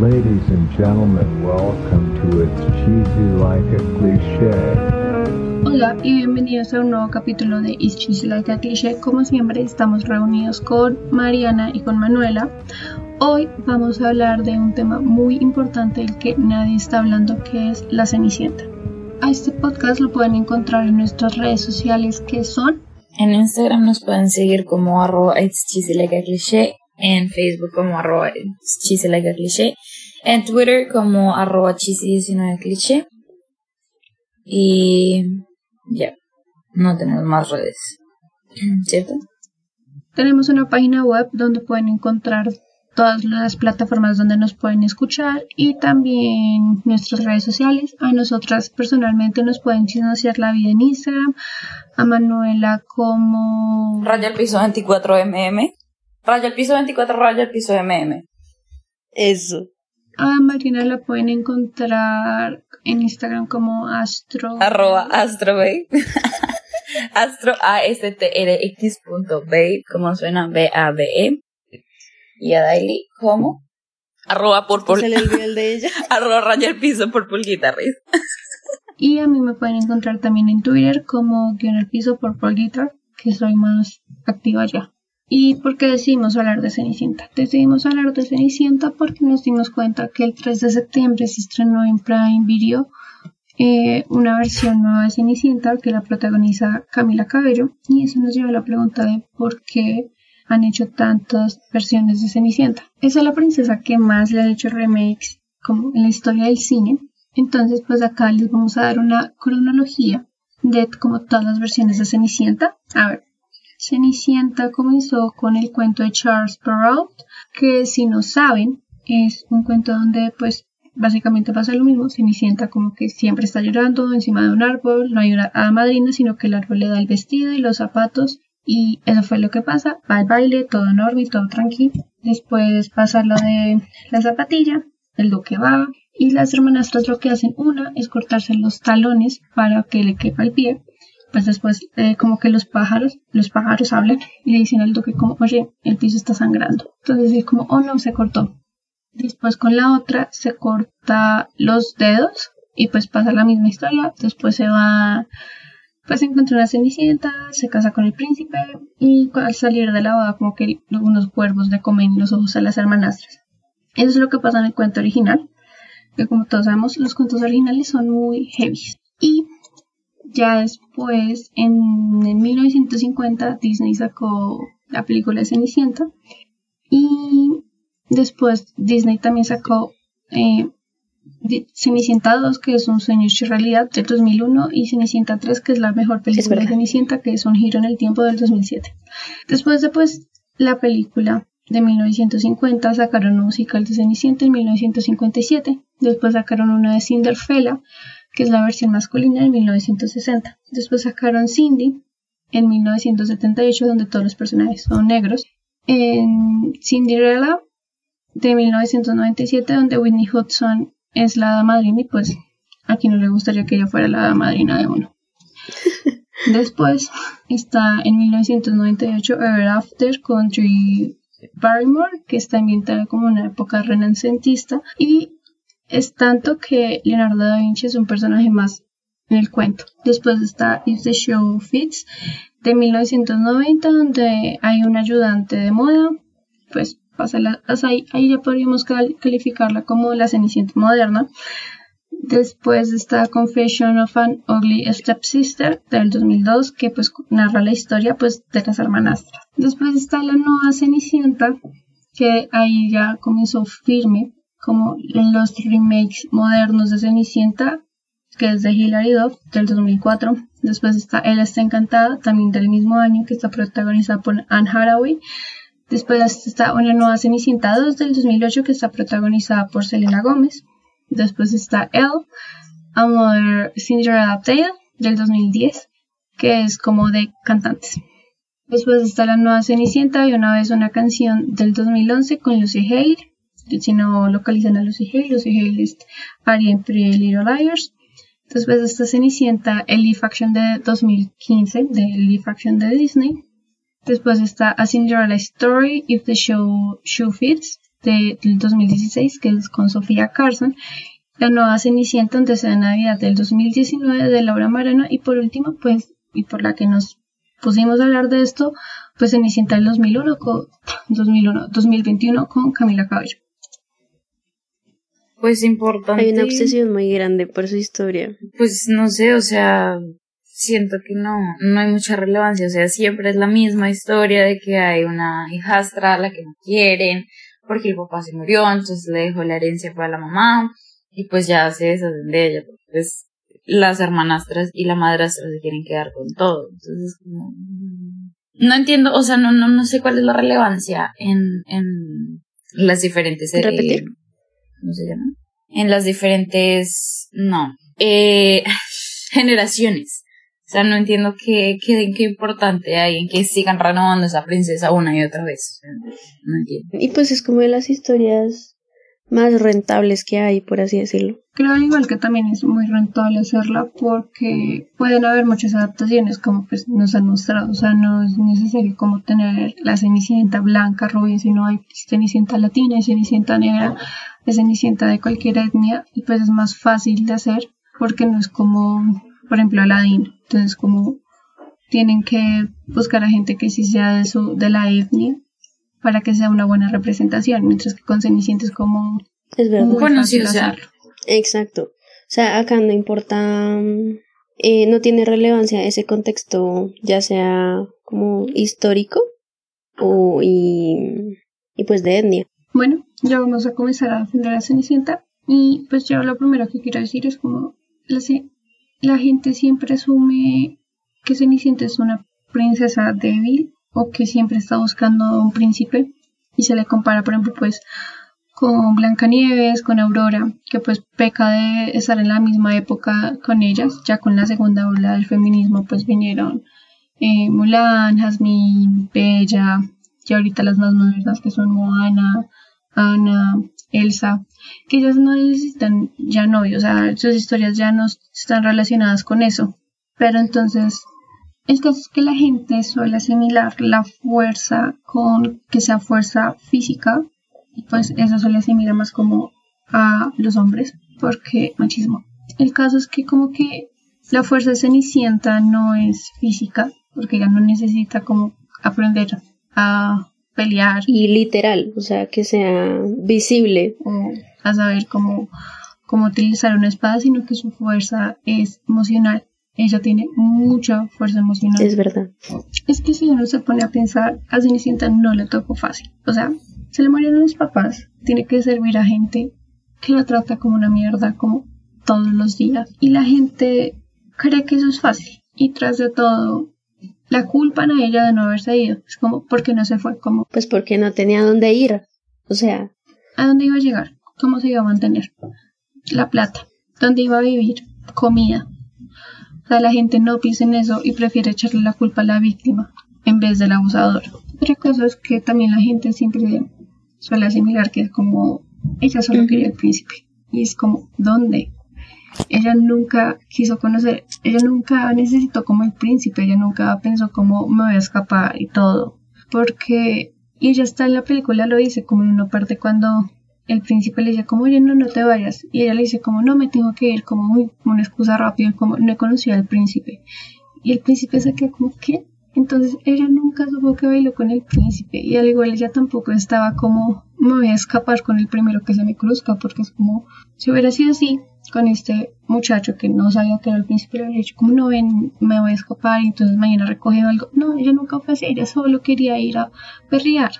Ladies and gentlemen, welcome to It's Cheesy Like a Cliché. Hola y bienvenidos a un nuevo capítulo de It's Cheesy Like a Cliché. Como siempre, estamos reunidos con Mariana y con Manuela. Hoy vamos a hablar de un tema muy importante del que nadie está hablando, que es la Cenicienta. A este podcast lo pueden encontrar en nuestras redes sociales que son en Instagram nos pueden seguir como arroba It's Cheesy Like a Cliché en Facebook como arroba Cheesy Like a Cliché, en Twitter como arroba Cheesy19 Cliché. Y ya, no tenemos más redes, ¿cierto? Tenemos una página web donde pueden encontrar todas las plataformas donde nos pueden escuchar y también nuestras redes sociales. A nosotras personalmente nos pueden financiar la vida en Instagram, a Manuela como... Raya el piso 24mm. Raya el piso 24, raya el piso MM. Eso. A Marina la pueden encontrar en Instagram como astro. Arroba astro a s t r x punto babe, como suena B A B E. Y a Daily como arroba purple. Se le olvidó el de ella. arroba raya el piso purple guitarrist. y a mí me pueden encontrar también en Twitter como guion el piso purple guitar, que soy más activa ya. ¿Y por qué decidimos hablar de Cenicienta? Decidimos hablar de Cenicienta porque nos dimos cuenta que el 3 de septiembre se estrenó en Prime eh, una versión nueva de Cenicienta que la protagoniza Camila Cabello y eso nos lleva a la pregunta de por qué han hecho tantas versiones de Cenicienta. Esa es la princesa que más le han hecho remakes como en la historia del cine. Entonces pues acá les vamos a dar una cronología de como todas las versiones de Cenicienta. A ver, Cenicienta comenzó con el cuento de Charles Perrault, que si no saben, es un cuento donde pues básicamente pasa lo mismo, Cenicienta como que siempre está llorando encima de un árbol, no hay una madrina, sino que el árbol le da el vestido y los zapatos. Y eso fue lo que pasa, va al baile, todo enorme y todo tranquilo. Después pasa lo de la zapatilla, el duque va y las hermanastras lo que hacen una es cortarse los talones para que le quepa el pie pues después eh, como que los pájaros, los pájaros hablan y le dicen al duque como, oye, el piso está sangrando. Entonces es como, oh no, se cortó. Después con la otra se corta los dedos y pues pasa la misma historia. Después se va, pues se encuentra una cenicienta, se casa con el príncipe y al salir de la boda como que unos cuervos le comen los ojos a las hermanastras. Eso es lo que pasa en el cuento original, que como todos sabemos los cuentos originales son muy heavy. Y ya después, en, 1950, Disney sacó la película de Cenicienta. Y después Disney también sacó eh, Cenicienta 2, que es un sueño hecho realidad, de 2001, y Cenicienta 3, que es la mejor película de Cenicienta, que es un giro en el tiempo del 2007. Después de pues, la película de 1950 sacaron un musical de Cenicienta en 1957. Después sacaron una de Cinderella que es la versión masculina en 1960. Después sacaron Cindy en 1978, donde todos los personajes son negros. En Cinderella de 1997, donde Whitney Hudson es la madrina y pues a quien no le gustaría que ella fuera la madrina de uno. Después está en 1998 Ever After Country Barrymore, que está ambientada como una época renacentista, y es tanto que Leonardo da Vinci es un personaje más en el cuento. Después está If the Show Fits de 1990, donde hay un ayudante de moda. Pues pasa ahí, ahí ya podríamos calificarla como la Cenicienta moderna. Después está Confession of an Ugly Stepsister del 2002, que pues narra la historia pues de las hermanastras. Después está la nueva Cenicienta, que ahí ya comenzó firme como los remakes modernos de Cenicienta, que es de Hilary Duff del 2004. Después está Ella está encantada, también del mismo año, que está protagonizada por Anne Hathaway. Después está una nueva Cenicienta 2 del 2008, que está protagonizada por Selena Gómez. Después está Elle, A Mother Cinderella Tale del 2010, que es como de cantantes. Después está la nueva Cenicienta y una vez una canción del 2011 con Lucy Hale si no localizan a Lucy Hale, Lucy Hale es Aria en Pretty Little Liars. Después de esta Cenicienta, el live action de 2015, del live action de Disney. Después está A Cinderella Story, If the Show, show Fits, de- del 2016, que es con Sofía Carson. La nueva Cenicienta antes de Navidad del 2019 de Laura Marano. Y por último, pues, y por la que nos pusimos a hablar de esto, pues Cenicienta del 2001 con, 2001, 2021 con Camila Cabello. Pues importante. Hay una obsesión muy grande por su historia. Pues no sé, o sea, siento que no, no hay mucha relevancia, o sea, siempre es la misma historia de que hay una hijastra a la que no quieren, porque el papá se murió, entonces le dejó la herencia para la mamá, y pues ya se deshacen de ella, porque pues las hermanastras y la madrastra se quieren quedar con todo, entonces como... mm, No entiendo, o sea, no, no, no sé cuál es la relevancia en, en las diferentes... ¿Repetir? ¿Cómo se llama? En las diferentes... No. Eh, generaciones. O sea, no entiendo qué, qué, qué importante hay en que sigan renovando esa princesa una y otra vez. No entiendo. Y pues es como de las historias más rentables que hay, por así decirlo. Creo igual que también es muy rentable hacerla porque pueden haber muchas adaptaciones como pues nos han mostrado, o sea, no es necesario como tener la cenicienta blanca, rubia, sino hay cenicienta latina, hay cenicienta negra, hay cenicienta de cualquier etnia y pues es más fácil de hacer porque no es como, por ejemplo, Aladdin, entonces como tienen que buscar a gente que sí sea de su, de la etnia para que sea una buena representación, mientras que con Cenicienta es como Es verdad. muy Bueno, fácil sí, o sea, hacerlo. Exacto. O sea, acá no importa, mm, eh, no tiene relevancia ese contexto, ya sea como histórico o y, y pues de etnia. Bueno, ya vamos a comenzar a defender a Cenicienta. Y pues yo lo primero que quiero decir es como la, la gente siempre asume que Cenicienta es una princesa débil o que siempre está buscando un príncipe y se le compara, por ejemplo, pues con Blancanieves, con Aurora, que pues peca de estar en la misma época con ellas, ya con la segunda ola del feminismo pues vinieron eh, Mulan, Jasmine, Bella, y ahorita las más modernas que son Moana, Ana, Elsa, que ellas no necesitan ya novio, o sea, sus historias ya no están relacionadas con eso. Pero entonces, el caso es que la gente suele asimilar la fuerza con que sea fuerza física, y pues eso se le asimila más como a los hombres, porque machismo. El caso es que como que la fuerza de Cenicienta no es física, porque ella no necesita como aprender a pelear Y literal, o sea, que sea visible. o a saber cómo, cómo utilizar una espada, sino que su fuerza es emocional. Ella tiene mucha fuerza emocional. Es verdad. Es que si uno se pone a pensar, a Cenicienta no le tocó fácil. O sea, se le murieron los papás, tiene que servir a gente que la trata como una mierda, como todos los días. Y la gente cree que eso es fácil. Y tras de todo, la culpan a ella de no haberse ido. Es como, ¿por qué no se fue? Como, Pues porque no tenía dónde ir. O sea, ¿a dónde iba a llegar? ¿Cómo se iba a mantener? La plata. ¿Dónde iba a vivir? Comida. O sea, la gente no piensa en eso y prefiere echarle la culpa a la víctima en vez del abusador. Otra cosa es que también la gente siempre suele asimilar que es como ella solo quería el príncipe. Y es como, ¿dónde? Ella nunca quiso conocer, ella nunca necesitó como el príncipe, ella nunca pensó como me voy a escapar y todo. Porque, y ella está en la película, lo dice como en una parte cuando el príncipe le dice como, oye, no, no te vayas. Y ella le dice como, no, me tengo que ir, como muy, una excusa rápida, como no he conocido al príncipe. Y el príncipe se queda como, ¿qué? Entonces ella nunca supo que bailó con el príncipe. Y al igual ella tampoco estaba como, me voy a escapar con el primero que se me cruzca, porque es como, si hubiera sido así, con este muchacho que no sabía que era el príncipe, le habría dicho como, no ven, me voy a escapar y entonces mañana recogido algo. No, ella nunca fue así, ella solo quería ir a perrear.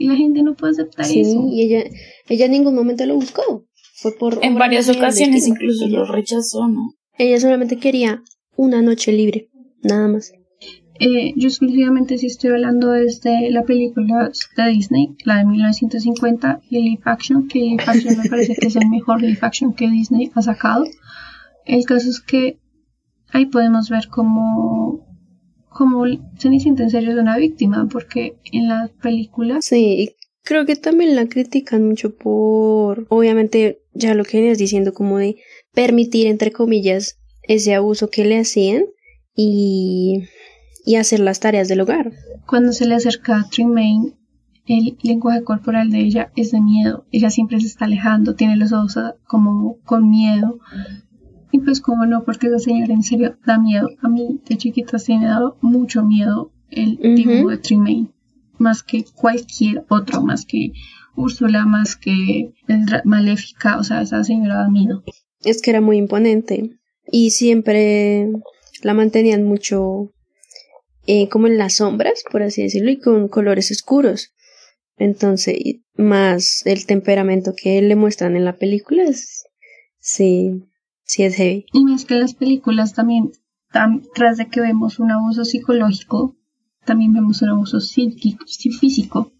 Y la gente no puede aceptar sí, eso. y ella, ella en ningún momento lo buscó. Fue por En varias ocasiones incluso Ella- lo rechazó, ¿no? Ella solamente quería una noche libre, nada más. Eh, yo exclusivamente sí estoy hablando desde la película de Disney, la de 1950, y el live action, que live action me parece que es el mejor live action que Disney ha sacado. El caso es que ahí podemos ver cómo, cómo Cenicienta en serio es una víctima, porque en las películas Sí, creo que también la critican mucho por, obviamente, ya lo que venías diciendo, como de permitir, entre comillas, ese abuso que le hacían y, y hacer las tareas del hogar. cuando se le acerca a Tremaine el lenguaje corporal de ella es de miedo. Ella siempre se está alejando, tiene los ojos ah, como con miedo. Y pues como no, porque esa señora en serio da miedo. A mí de chiquita sí me ha dado mucho miedo el dibujo de Tremaine. Más que cualquier otro, más que Úrsula, más que Maléfica. O sea, esa señora da miedo. Es que era muy imponente. Y siempre la mantenían mucho eh, como en las sombras, por así decirlo, y con colores oscuros. Entonces, más el temperamento que le muestran en la película es, sí, Y más que las películas también, tras de que vemos un abuso psicológico, también vemos un abuso psíquico, físico.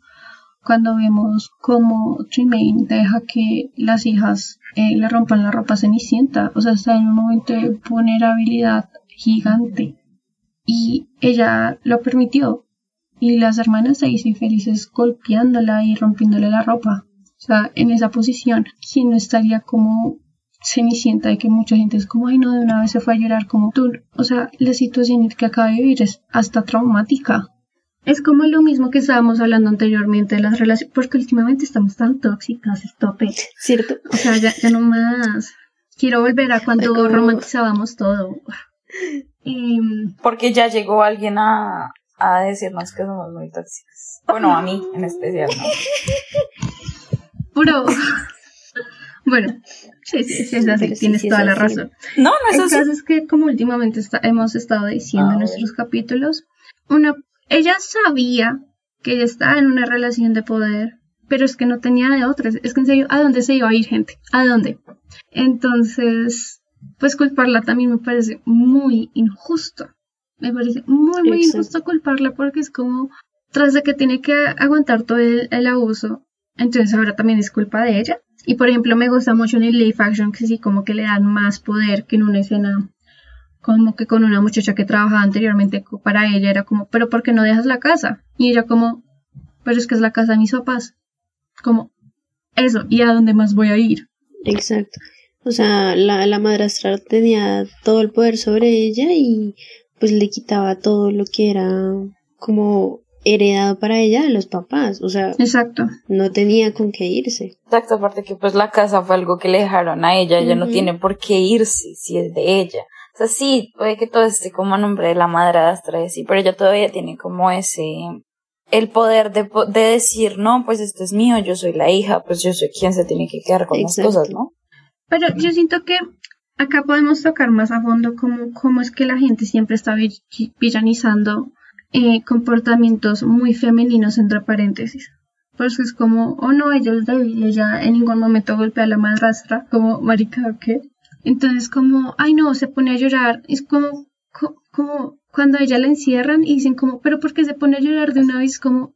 Cuando vemos cómo Tremaine deja que las hijas eh, le rompan la ropa cenicienta, o sea, está en un momento de vulnerabilidad gigante. Y ella lo permitió, y las hermanas ahí sí felices golpeándola y rompiéndole la ropa. O sea, en esa posición, ¿quién no estaría como cenicienta de que mucha gente es como, ay no, de una vez se fue a llorar como tú? O sea, la situación que acaba de vivir es hasta traumática. Es como lo mismo que estábamos hablando anteriormente de las relaciones, porque últimamente estamos tan tóxicas, tope. Cierto. O sea, ya, ya no más. Quiero volver a cuando romantizábamos todo. Y... Porque ya llegó alguien a, a decirnos que somos muy tóxicos. Bueno, a mí en especial, ¿no? Puro. Bueno, sí, sí, sí, es así, tienes toda la razón. No, no es así. El caso es que, como últimamente hemos estado diciendo en nuestros capítulos, una, ella sabía que ella estaba en una relación de poder, pero es que no tenía de otras. Es que en serio, ¿a dónde se iba a ir gente? ¿A dónde? Entonces, pues culparla también me parece muy injusto. Me parece muy, muy injusto culparla porque es como, tras de que tiene que aguantar todo el, abuso, entonces ahora también es culpa de ella. Y por ejemplo, me gusta mucho en el live action que sí, como que le dan más poder que en una escena, como que con una muchacha que trabajaba anteriormente para ella, era como, pero ¿por qué no dejas la casa? Y ella como, pero es que es la casa de mis papás. Como, eso, ¿y a dónde más voy a ir? Exacto. O sea, la, la madrastra tenía todo el poder sobre ella y pues le quitaba todo lo que era como heredado para ella de los papás, o sea, exacto, no tenía con qué irse. Exacto, aparte que pues la casa fue algo que le dejaron a ella, ella no tiene por qué irse si es de ella. O sea, sí, puede que todo esté como a nombre de la madrastra, sí, pero ella todavía tiene como ese el poder de, de decir, no, pues esto es mío, yo soy la hija, pues yo soy quien se tiene que quedar con las cosas, ¿no? Pero yo siento que acá podemos tocar más a fondo cómo, cómo es que la gente siempre está villanizando eh, comportamientos muy femeninos entre paréntesis. Pues es como, oh no, ella es débil, ella en ningún momento golpea a la madrastra, como marica, ¿qué? Entonces como, ay no, se pone a llorar, es como, como cuando a ella la encierran y dicen como, pero ¿por qué se pone a llorar de una vez? Como,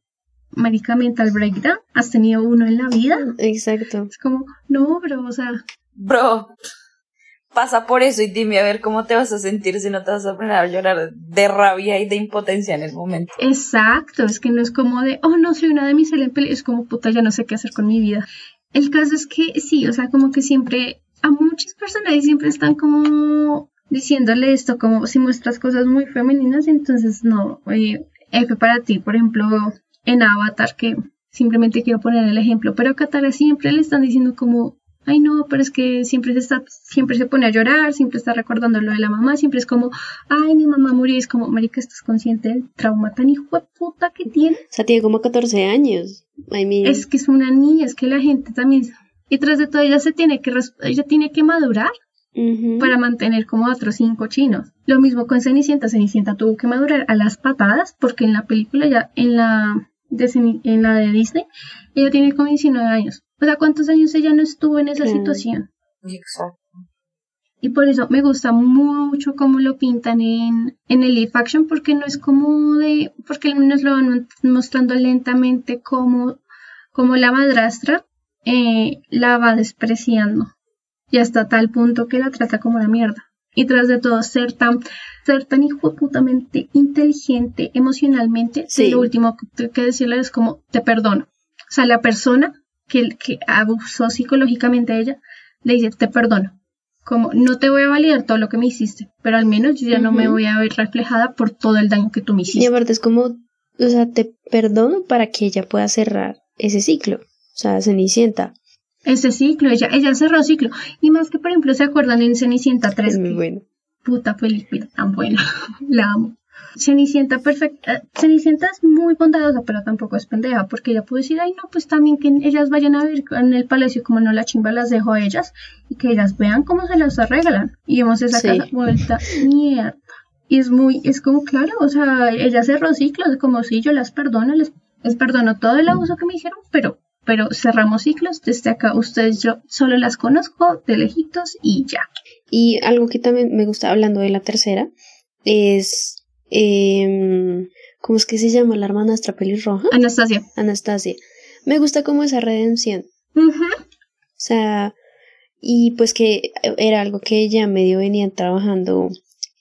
marica mental breakdown, has tenido uno en la vida. Exacto. Es como, no, bro, o sea, bro, pasa por eso y dime a ver cómo te vas a sentir si no te vas a poner a llorar de rabia y de impotencia en el momento. Exacto, es que no es como de, oh, no soy una de mis es como puta, ya no sé qué hacer con mi vida. El caso es que sí, o sea, como que siempre, a muchas personas siempre están como diciéndole esto, como si muestras cosas muy femeninas, entonces no, eh, F para ti, por ejemplo, en Avatar, que simplemente quiero poner el ejemplo, pero a Katara siempre le están diciendo como, ay no, pero es que siempre se está, siempre se pone a llorar, siempre está recordando lo de la mamá, siempre es como, ay, mi mamá murió, es como, marica, ¿estás consciente del trauma tan hijo de puta que tiene? O sea, tiene como 14 años. Es que es una niña, es que la gente también, y tras de todo ella se tiene que, ella tiene que madurar. para mantener como otros cinco chinos. Lo mismo con Cenicienta. Cenicienta tuvo que madurar a las patadas porque en la película ya, en la de, en la de Disney, ella tiene como 19 años. O sea, ¿cuántos años ella no estuvo en esa situación? Exacto. Y por eso me gusta mucho cómo lo pintan en, en el live action, porque no es como de, porque nos lo van mostrando lentamente como, como la madrastra eh, la va despreciando. Y hasta tal punto que la trata como la mierda. Y tras de todo, ser tan, ser tan putamente inteligente emocionalmente, lo último que, que decirle es como, te perdono. O sea, la persona que, que abusó psicológicamente a ella, le dice, te perdono. Como, no te voy a validar todo lo que me hiciste, pero al menos yo ya no me voy a ver reflejada por todo el daño que tú me hiciste. Y aparte es como o sea, te perdono para que ella pueda cerrar ese ciclo. O sea, Cenicienta. Ese ciclo, ella, ella cerró ciclo. Y más que, por ejemplo, ¿se acuerdan en Cenicienta 3? Es muy bueno. Puta película tan buena. La amo. Cenicienta perfecta. Cenicienta es muy bondadosa, pero tampoco es pendeja, porque ella puede decir, ay, no, pues también que ellas vayan a ver en el palacio, como no la chimba las dejo a ellas, y que ellas vean cómo se las arreglan. Y vemos esa Sí. casa vuelta mierda. Y es muy, es como claro, o sea, ella cerró ciclos, como si yo las perdono, les, les perdono todo el abuso que me hicieron, pero, pero cerramos ciclos desde acá. Ustedes, yo solo las conozco de lejitos y ya. Y algo que también me gusta hablando de la tercera es. Em, ¿Cómo es que se llama la hermanastra pelirroja? Anastasia. Anastasia. Me gusta como esa redención. O sea, y pues que era algo que ya medio venían trabajando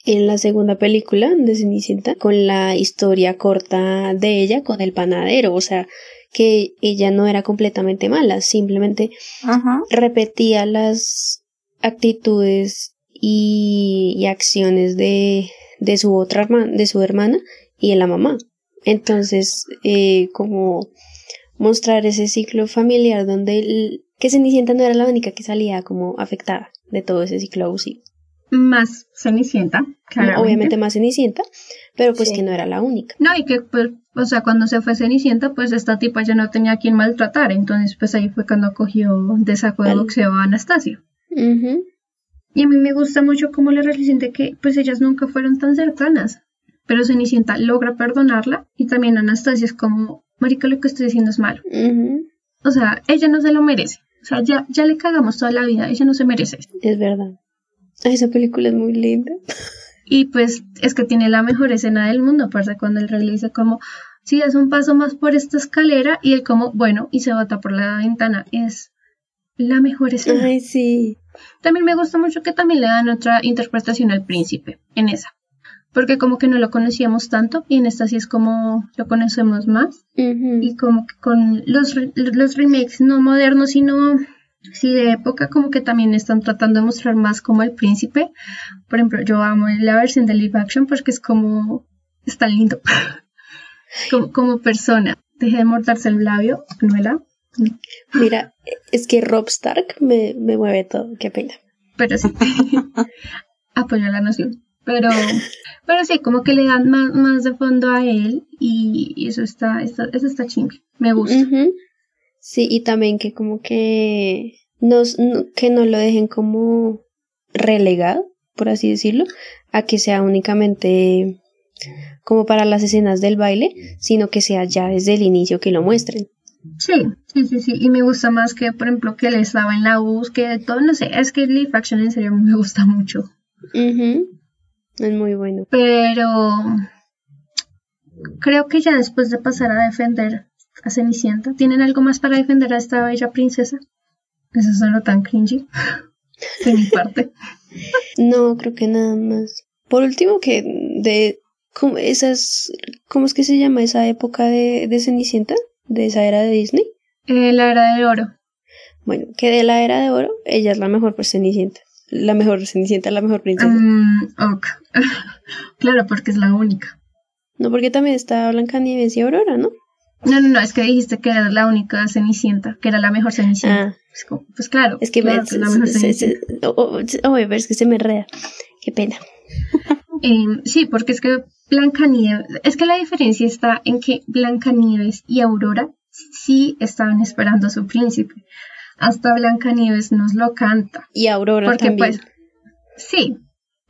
en la segunda película de Cenicienta con la historia corta de ella con el panadero. O sea, que ella no era completamente mala, simplemente repetía las actitudes y, y acciones de, de su otra hermana, de su hermana y de la mamá. Entonces, eh, como mostrar ese ciclo familiar donde el- que Cenicienta no era la única que salía como afectada de todo ese ciclo abusivo. Más Cenicienta, claramente. Obviamente más Cenicienta, pero pues Sí. que no era la única. No, y que, pues, o sea, cuando se fue Cenicienta, pues esta tipa ya no tenía a quien maltratar. Entonces, pues ahí fue cuando cogió de saco de Al- boxeo a Anastasia. Y a mí me gusta mucho como la relación de que, pues ellas nunca fueron tan cercanas. Pero Cenicienta logra perdonarla y también Anastasia es como, marica, lo que estoy diciendo es malo. O sea, ella no se lo merece. O sea, ya, ya le cagamos toda la vida, ella no se merece. esto. Es verdad. Ay, esa película es muy linda. Y pues es que tiene la mejor escena del mundo, aparte cuando el rey le dice como, si das un paso más por esta escalera, y él como, bueno, y se bota por la ventana. Es la mejor escena. Ay, sí. También me gusta mucho que también le dan otra interpretación al príncipe, en esa. Porque como que no lo conocíamos tanto, y en esta sí es como lo conocemos más. Y como que con los, re- los remakes no modernos, sino sí de época, como que también están tratando de mostrar más como el príncipe. Por ejemplo, yo amo la versión de live action porque es como, es tan lindo. como, como persona. Deje de morderse el labio, Manuela. Mira, es que Rob Stark me, me mueve todo, qué pena. Pero sí. Apoyo a la nación. Pero, pero sí, como que le dan más, más de fondo a él y, y eso está, está- eso está chimbe. Me gusta. Sí, y también que como que nos, no- que no lo dejen como relegado, por así decirlo, a que sea únicamente como para las escenas del baile, sino que sea ya desde el inicio que lo muestren. Sí, sí, sí, sí. Y me gusta más que, por ejemplo, que él estaba en la búsqueda de todo. No sé, es que Live Action en serio me gusta mucho. Ujú. Es muy bueno. Pero creo que ya después de pasar a defender a Cenicienta, ¿tienen algo más para defender a esta bella princesa? Eso suena tan cringy. De mi parte. No, creo que nada más. Por último, que de ¿cómo, esas, ¿cómo es que se llama esa época de, de Cenicienta? De esa era de Disney. Eh, la era de oro. Bueno, que de la era de oro, ella es la mejor pues, Cenicienta. La mejor Cenicienta, la mejor princesa. Ok. claro, porque es la única. No, porque también está Blancanieves y Aurora, ¿no? No, no, no, es que dijiste que era la única Cenicienta, que era la mejor Cenicienta. Ah, pues claro. es que me, es la mejor se- oh, oh, oh, es que se me enreda. Qué pena. Em, sí, porque es que Blancanieves, es que la diferencia está en que Blancanieves y Aurora sí estaban esperando a su príncipe. Hasta Blancanieves nos lo canta. Y Aurora Porque también. pues, sí,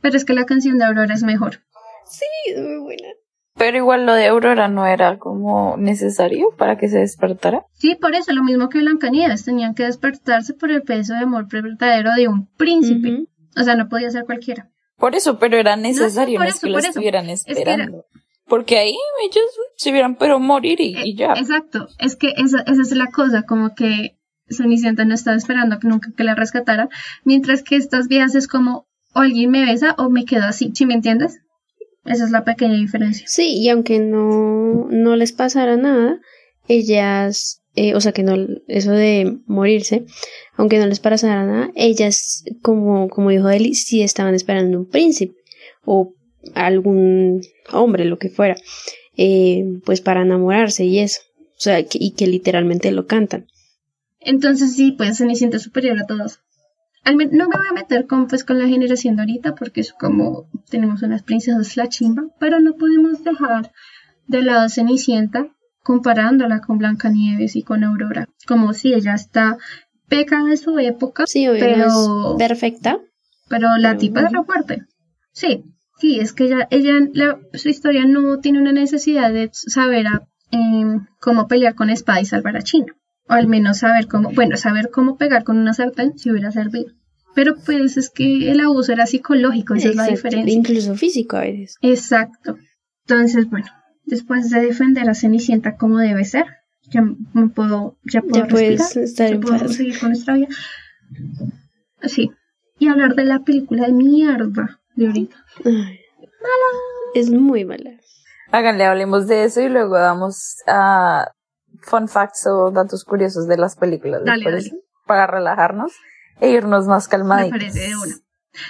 pero es que la canción de Aurora es mejor. Sí, es muy buena. Pero igual lo de Aurora no era como necesario para que se despertara. Sí, por eso, lo mismo que Blancanieves, tenían que despertarse por el peso de amor verdadero de un príncipe. O sea, no podía ser cualquiera. Por eso, pero era necesario, por no, es eso, que lo eso. estuvieran que era- esperando. Porque ahí ellos se hubieran pero morir y, y ya. Exacto, es que esa, esa es la cosa, como que Cenicienta no estaba esperando que nunca que la rescatara, mientras que estas viejas es como, o alguien me besa o me quedo así, ¿sí me entiendes? Esa es la pequeña diferencia. Sí, y aunque no, no les pasara nada, ellas, eh, o sea que no, eso de morirse, aunque no les pasara nada, ellas, como, como dijo Eli, sí estaban esperando un príncipe o algún hombre, lo que fuera. eh, pues para enamorarse y eso. O sea, que- y que literalmente lo cantan. Entonces sí, pues Cenicienta es superior a todos. Al no me voy a meter con, pues, con la generación de ahorita porque es como tenemos unas princesas la chimba, pero no podemos dejar de lado Cenicienta comparándola con Blancanieves y con Aurora. Como si ella está peca de su época, Sí, pero, perfecta. pero la pero tipa bueno. re fuerte. Sí, sí, es que ella, ella la- su historia no tiene una necesidad de saber a- em, cómo pelear con espada y salvar a China. O al menos saber cómo, bueno, saber cómo pegar con una sartén si hubiera servido. Pero pues es que el abuso era psicológico, esa es la diferencia. Incluso físico a veces. Exacto. Entonces, bueno, después de defender a Cenicienta como debe ser, ya me puedo, ya puedo Ya respirar, estar ya puedo paz. seguir con nuestra vida. Sí. Y hablar de la película de mierda de ahorita. Ay, Es muy mala. Háganle, hablemos de eso y luego damos a fun facts o datos curiosos de las películas. ¿les Dale, dale. Para relajarnos e irnos más Me calmaditos. parece de una.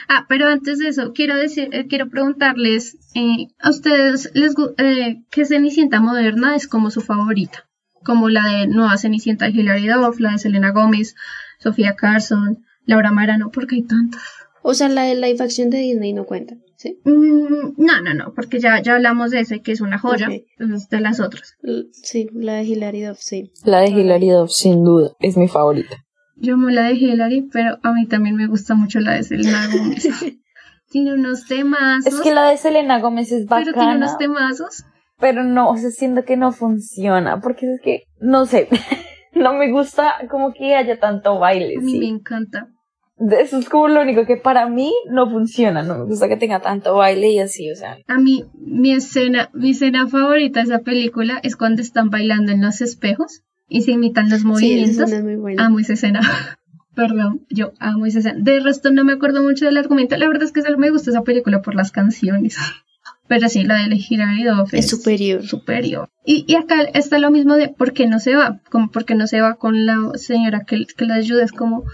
Ah, pero antes de eso, quiero decir, eh, quiero preguntarles, eh, ¿a ustedes les eh, qué Cenicienta moderna es como su favorita? Como la de Nueva Cenicienta de Hilary Duff, la de Selena Gómez, Sofía Carson, Laura Marano, porque hay tantas. O sea, la de live action de Disney no cuenta, ¿sí? Mm, no, no, no, porque ya, ya hablamos de ese que es una joya, Ok. entonces de las otras. L- Sí, la de Hilary Duff, sí. La de Hilary Duff, sin duda, es mi favorita. Yo amo la de Hilary, pero a mí también me gusta mucho la de Selena Gómez. tiene unos temazos, Es que la de Selena Gómez es pero tiene bacana, unos temazos. pero no, o sea, siento que no funciona, porque es que, no sé, no me gusta como que haya tanto baile, A mí me encanta. Eso es como lo único que para mí no funciona, no me gusta que tenga tanto baile y así, o sea, A mí, mi escena, mi escena favorita de esa película es cuando están bailando en los espejos y se imitan los Sí, movimientos. es muy buena. amo esa escena. Perdón, yo amo esa escena. De resto no me acuerdo mucho del argumento. La verdad es que solo me gusta esa película por las canciones. Pero sí, la de Hilary Duff es superior. superior. Y, y acá está lo mismo de por qué no se va, como por qué no se va con la señora que, que la ayuda, es como,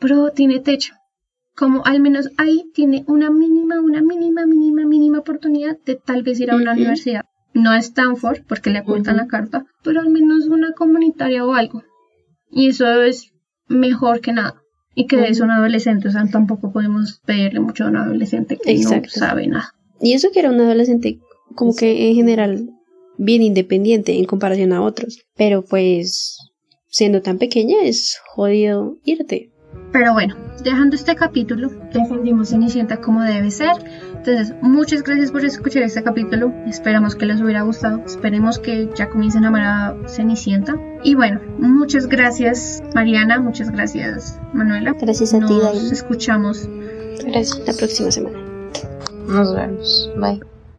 pero tiene techo. Como al menos ahí tiene una mínima, una mínima, mínima, mínima oportunidad de tal vez ir a una universidad. No a Stanford, porque le ocultan la carta, pero al menos una comunitaria o algo. Y eso es mejor que nada. Y que es Ujú. un adolescente, o sea, tampoco podemos pedirle mucho a un adolescente que Exacto. no sabe nada. Y eso que era un adolescente como que en general bien independiente en comparación a otros. Pero pues siendo tan pequeña es jodido irte. Pero bueno, dejando este capítulo, defendimos Cenicienta como debe ser. Entonces, muchas gracias por escuchar este capítulo. Esperamos que les hubiera gustado. Esperemos que ya comiencen a amar a Cenicienta. Y bueno, muchas gracias Mariana, muchas gracias Manuela. Gracias a ti, Nos escuchamos gracias. La próxima semana. Nos vemos. Bye.